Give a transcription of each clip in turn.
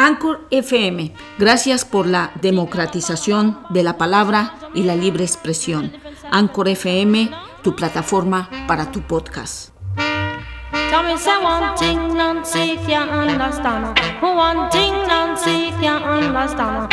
Anchor FM, gracias por la democratización de la palabra y la libre expresión. Anchor FM, tu plataforma para tu podcast. Ask a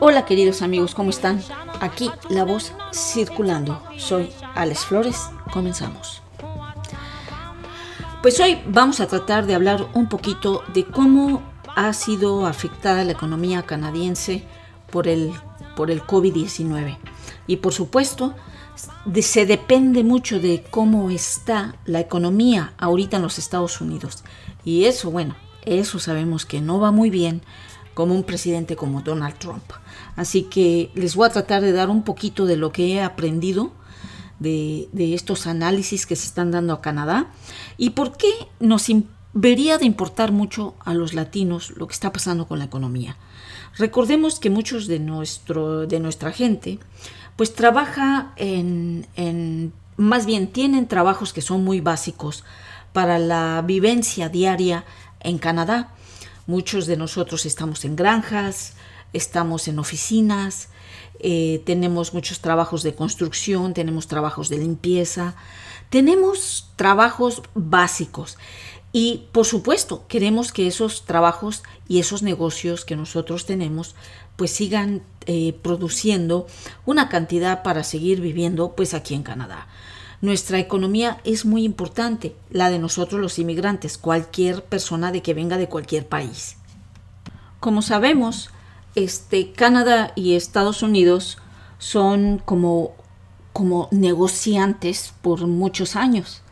Hola queridos amigos, ¿cómo están? Aquí la voz circulando. Soy Alex Flores, comenzamos. Pues hoy vamos a tratar de hablar un poquito de cómo ha sido afectada la economía canadiense por el, por el COVID-19. Y por supuesto, se depende mucho de cómo está la economía ahorita en los Estados Unidos. Y eso, bueno, eso sabemos que no va muy bien como un presidente como Donald Trump. Así que les voy a tratar de dar un poquito de lo que he aprendido de, de estos análisis que se están dando a Canadá y por qué nos debería de importar mucho a los latinos lo que está pasando con la economía. Recordemos que muchos de, nuestro, de nuestra gente pues trabaja en, en, más bien tienen trabajos que son muy básicos para la vivencia diaria en Canadá. Muchos de nosotros estamos en granjas, estamos en oficinas, eh, tenemos muchos trabajos de construcción, tenemos trabajos de limpieza, tenemos trabajos básicos. Y por supuesto, queremos que esos trabajos y esos negocios que nosotros tenemos pues sigan eh, produciendo una cantidad para seguir viviendo pues aquí en Canadá. Nuestra economía es muy importante, la de nosotros los inmigrantes, cualquier persona de que venga de cualquier país. Como sabemos, este, Canadá y Estados Unidos son como, como negociantes por muchos años.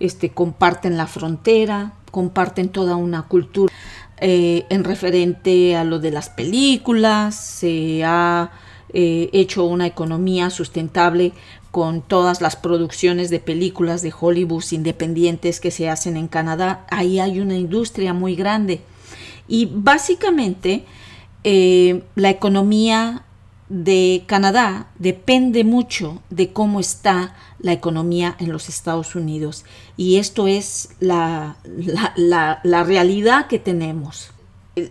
Este, comparten la frontera, comparten toda una cultura eh, en referente a lo de las películas, se ha eh, hecho una economía sustentable con todas las producciones de películas de Hollywood independientes que se hacen en Canadá. Ahí hay una industria muy grande. Y básicamente eh, la economía de Canadá depende mucho de cómo está la economía en los Estados Unidos. Y esto es la, la, la, realidad que tenemos.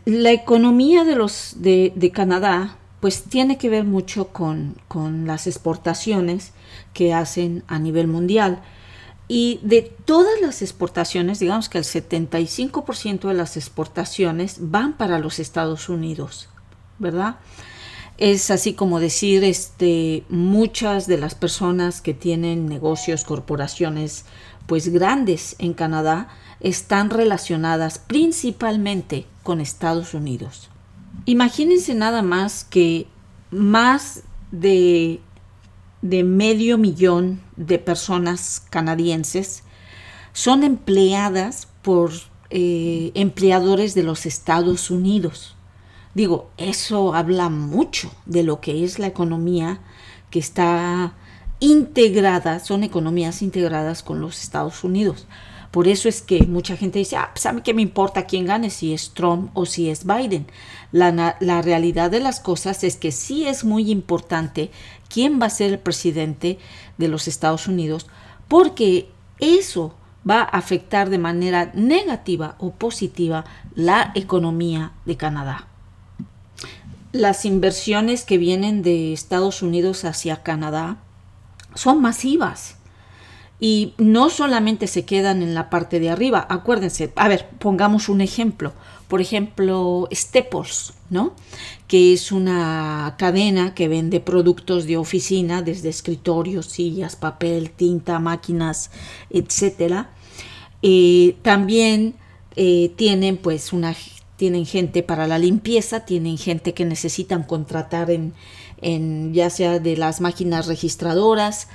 La economía de, los, de, de Canadá pues tiene que ver mucho con, con las exportaciones que hacen a nivel mundial. Y de todas las exportaciones, digamos que el 75% de las exportaciones van para los Estados Unidos, ¿verdad? Es así como decir, este, muchas de las personas que tienen negocios, corporaciones, pues grandes en Canadá, están relacionadas principalmente con Estados Unidos. Imagínense nada más que más de, medio millón de personas canadienses son empleadas por eh, empleadores de los Estados Unidos. Digo, eso habla mucho de lo que es la economía que está integrada, son economías integradas con los Estados Unidos. Por eso es que mucha gente dice, ah, pues a mí qué me importa quién gane, si es Trump o si es Biden. La, la, realidad de las cosas es que sí es muy importante quién va a ser el presidente de los Estados Unidos, porque eso va a afectar de manera negativa o positiva la economía de Canadá. Las inversiones que vienen de Estados Unidos hacia Canadá son masivas y no solamente se quedan en la parte de arriba. Acuérdense, a ver, pongamos un ejemplo. Por ejemplo, Staples, ¿no? Que es una cadena que vende productos de oficina, desde escritorios, sillas, papel, tinta, máquinas, etcétera. Eh, también eh, tienen pues una tienen gente para la limpieza, tienen gente que necesitan contratar en, en ya sea de las máquinas registradoras,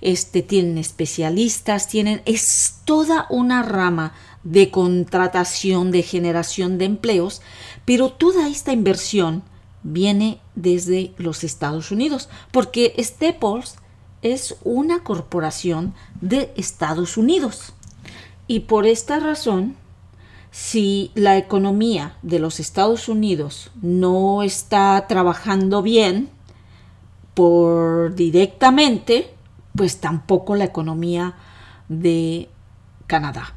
este, tienen especialistas, tienen, es toda una rama de contratación, de generación de empleos, pero toda esta inversión viene desde los Estados Unidos, porque Staples es una corporación de Estados Unidos. Y por esta razón si la economía de los Estados Unidos no está trabajando bien por directamente, pues tampoco la economía de Canadá.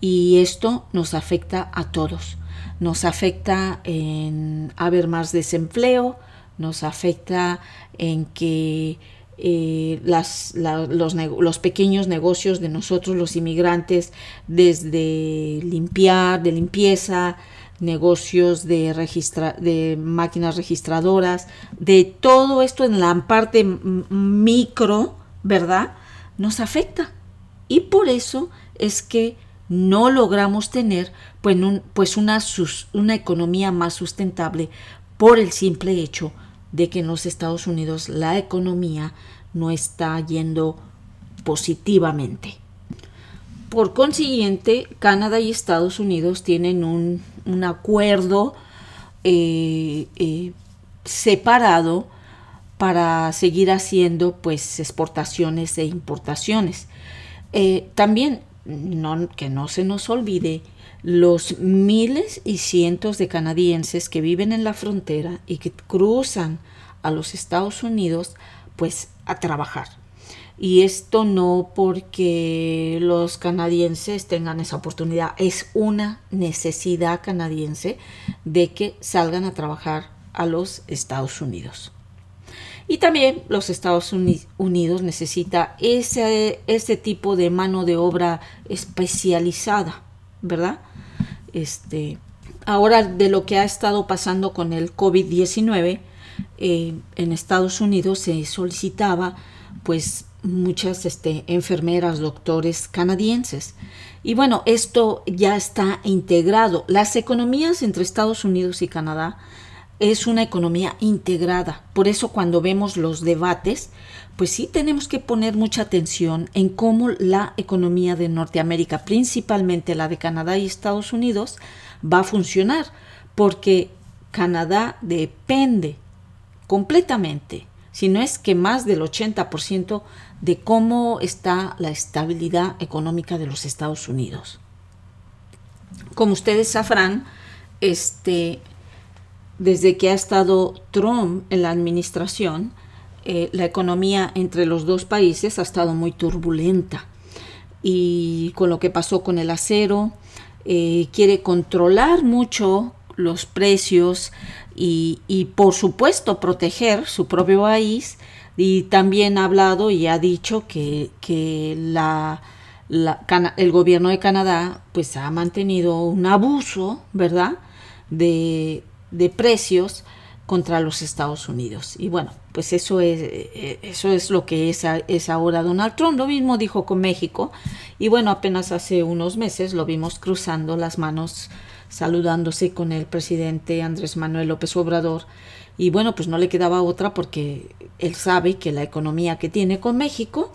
Y esto nos afecta a todos. Nos afecta en haber más desempleo, nos afecta en que eh, las, los, pequeños negocios de nosotros los inmigrantes, desde limpiar, de limpieza, negocios de, registra de máquinas registradoras, de todo esto en la parte micro, ¿verdad? Nos afecta. Y por eso es que no logramos tener pues, pues una, una economía más sustentable por el simple hecho de que en los Estados Unidos la economía no está yendo positivamente. Por consiguiente, Canadá y Estados Unidos tienen un, acuerdo eh, eh, separado para seguir haciendo pues exportaciones e importaciones. Eh, también no, que no se nos olvide los miles y cientos de canadienses que viven en la frontera y que cruzan a los Estados Unidos pues a trabajar. Y esto no porque los canadienses tengan esa oportunidad, es una necesidad canadiense de que salgan a trabajar a los Estados Unidos. Y también los Estados Unidos necesita ese, tipo de mano de obra especializada, ¿verdad? Este, ahora de lo que ha estado pasando con el COVID-19, eh, en Estados Unidos se solicitaba pues muchas este, enfermeras, doctores canadienses. Y bueno, esto ya está integrado. Las economías entre Estados Unidos y Canadá es una economía integrada. Por eso cuando vemos los debates, pues sí tenemos que poner mucha atención en cómo la economía de Norteamérica, principalmente la de Canadá y Estados Unidos, va a funcionar, porque Canadá depende completamente, si no es que más del 80% de cómo está la estabilidad económica de los Estados Unidos. Como ustedes sabrán, este, desde que ha estado Trump en la administración, eh, la economía entre los dos países ha estado muy turbulenta. Y con lo que pasó con el acero, eh, quiere controlar mucho los precios y, por supuesto proteger su propio país. Y también ha hablado y ha dicho que, la, el gobierno de Canadá pues ha mantenido un abuso, ¿verdad? De, de precios contra los Estados Unidos. Y bueno, pues eso es, eh, eso es lo que es, es, ahora Donald Trump. Lo mismo dijo con México. Y bueno, apenas hace unos meses lo vimos cruzando las manos, saludándose con el presidente Andrés Manuel López Obrador. Y bueno, pues no le quedaba otra porque él sabe que la economía que tiene con México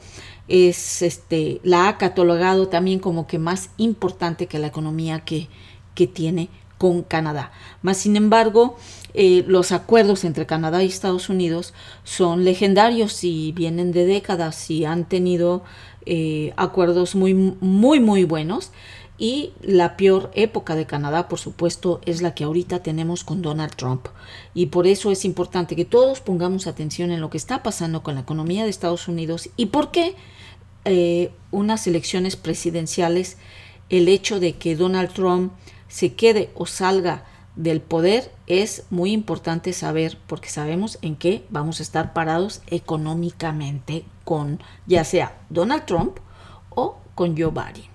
es, este, la ha catalogado también como que más importante que la economía que, que tiene con Canadá. Más sin embargo, eh, los acuerdos entre Canadá y Estados Unidos son legendarios y vienen de décadas y han tenido eh, acuerdos muy, muy, muy buenos. Y la peor época de Canadá, por supuesto, es la que ahorita tenemos con Donald Trump. Y por eso es importante que todos pongamos atención en lo que está pasando con la economía de Estados Unidos y por qué eh, unas elecciones presidenciales, el hecho de que Donald Trump se quede o salga del poder es muy importante saber porque sabemos en qué vamos a estar parados económicamente con ya sea Donald Trump o con Joe Biden.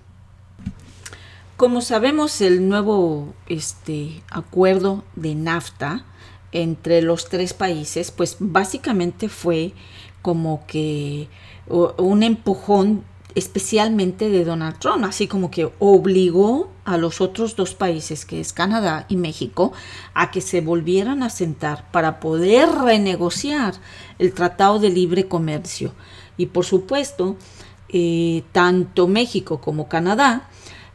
Como sabemos el nuevo este, acuerdo de NAFTA entre los tres países pues básicamente fue como que un empujón especialmente de Donald Trump, así como que obligó a los otros dos países, que es Canadá y México, a que se volvieran a sentar para poder renegociar el Tratado de Libre Comercio. Y por supuesto, eh, tanto México como Canadá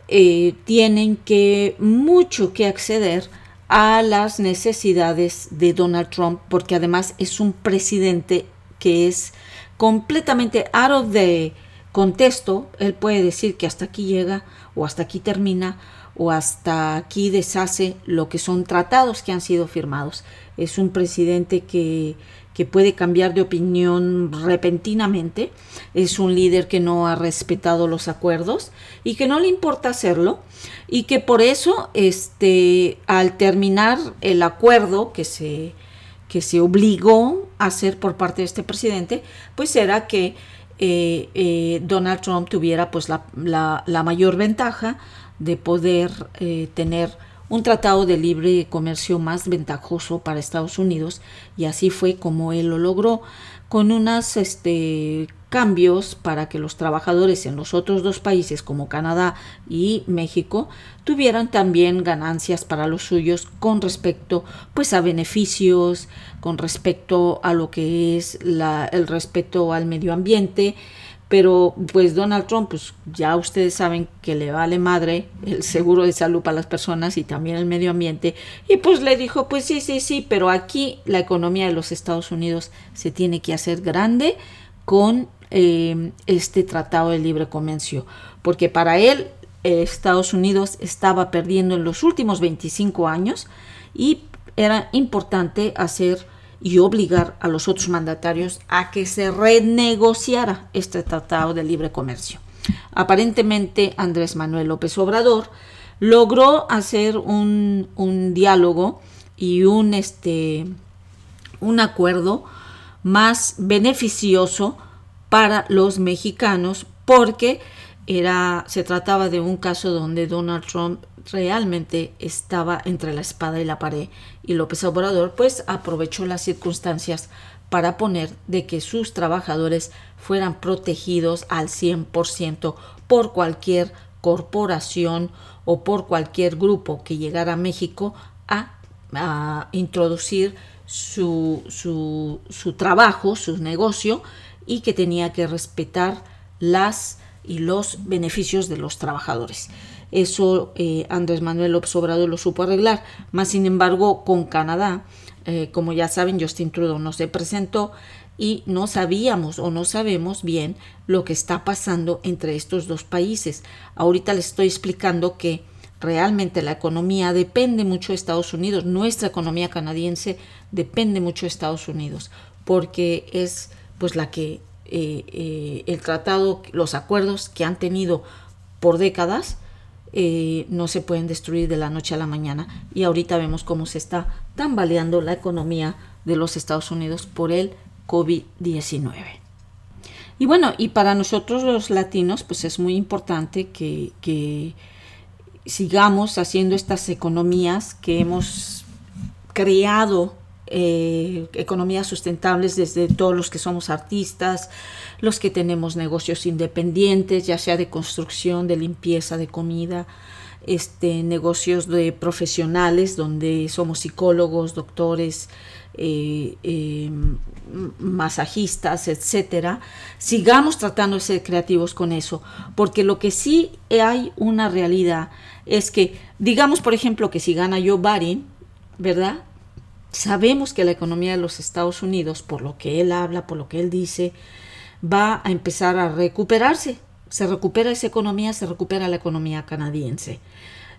eh, tienen que mucho que acceder a las necesidades de Donald Trump, porque además es un presidente que es completamente out of the contexto, él puede decir que hasta aquí llega o hasta aquí termina o hasta aquí deshace lo que son tratados que han sido firmados. Es un presidente que, que puede cambiar de opinión repentinamente, es un líder que no ha respetado los acuerdos y que no le importa hacerlo y que por eso este, al terminar el acuerdo que se, que se obligó a hacer por parte de este presidente, pues era que eh, eh, Donald Trump tuviera pues la, la, mayor ventaja de poder eh, tener un tratado de libre comercio más ventajoso para Estados Unidos y así fue como él lo logró. Con unos este, cambios para que los trabajadores en los otros dos países como Canadá y México tuvieran también ganancias para los suyos con respecto pues a beneficios, con respecto a lo que es la, el respeto al medio ambiente, pero pues Donald Trump, pues ya ustedes saben que le vale madre el seguro de salud para las personas y también el medio ambiente. Y pues le dijo, pues sí, sí, sí, pero aquí la economía de los Estados Unidos se tiene que hacer grande con eh, este tratado de libre comercio. Porque para él Estados Unidos estaba perdiendo en los últimos 25 años y era importante hacer y obligar a los otros mandatarios a que se renegociara este tratado de libre comercio. Aparentemente Andrés Manuel López Obrador logró hacer un, diálogo y un, este, un acuerdo más beneficioso para los mexicanos porque era, se trataba de un caso donde Donald Trump realmente estaba entre la espada y la pared y López Obrador pues aprovechó las circunstancias para poner de que sus trabajadores fueran protegidos al 100% por cualquier corporación o por cualquier grupo que llegara a México a, introducir su, su, su trabajo, su negocio y que tenía que respetar las y los beneficios de los trabajadores. Eso eh, Andrés Manuel López Obrador lo supo arreglar. Más sin embargo, con Canadá, eh, como ya saben, Justin Trudeau no se presentó y no sabíamos o no sabemos bien lo que está pasando entre estos dos países. Ahorita les estoy explicando que realmente la economía depende mucho de Estados Unidos, nuestra economía canadiense depende mucho de Estados Unidos, porque es pues la que eh, el tratado, los acuerdos que han tenido por décadas, eh, no se pueden destruir de la noche a la mañana. Y ahorita vemos cómo se está tambaleando la economía de los Estados Unidos por el COVID-19. Y bueno, y para nosotros los latinos, pues es muy importante que sigamos haciendo estas economías que hemos creado eh, economías sustentables desde todos los que somos artistas, los que tenemos negocios independientes, ya sea de construcción, de limpieza, de comida, este, negocios de profesionales donde somos psicólogos, doctores, eh, em, masajistas, etcétera, sigamos tratando de ser creativos con eso, porque lo que sí hay una realidad es que, digamos por ejemplo que si gana Joe Biden, ¿verdad? Sabemos que la economía de los Estados Unidos, por lo que él habla, por lo que él dice, va a empezar a recuperarse. Se recupera esa economía, se recupera la economía canadiense.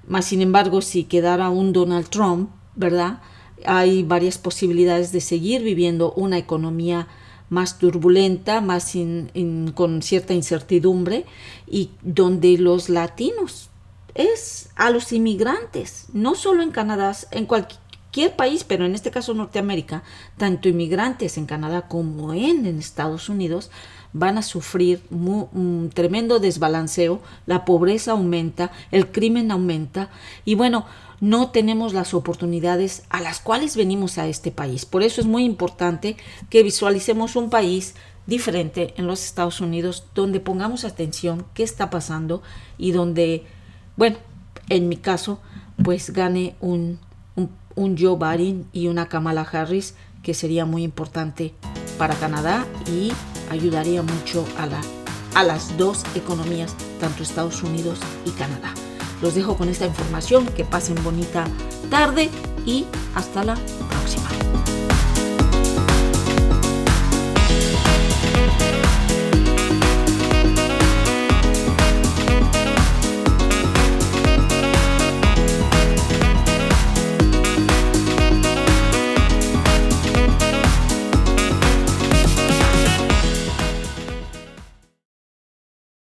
Más sin embargo, si quedara un Donald Trump, ¿verdad? Hay varias posibilidades de seguir viviendo una economía más turbulenta, más con cierta incertidumbre y donde los latinos es a los inmigrantes, no solo en Canadá, en cualquier país, pero en este caso Norteamérica, tanto inmigrantes en Canadá como en, Estados Unidos, van a sufrir un tremendo desbalanceo, la pobreza aumenta, el crimen aumenta y bueno, no tenemos las oportunidades a las cuales venimos a este país. Por eso es muy importante que visualicemos un país diferente en los Estados Unidos, donde pongamos atención qué está pasando y donde, bueno, en mi caso, pues gane un un Joe Biden y una Kamala Harris, que sería muy importante para Canadá y ayudaría mucho a, a las dos economías, tanto Estados Unidos y Canadá. Los dejo con esta información, que pasen bonita tarde y hasta la próxima.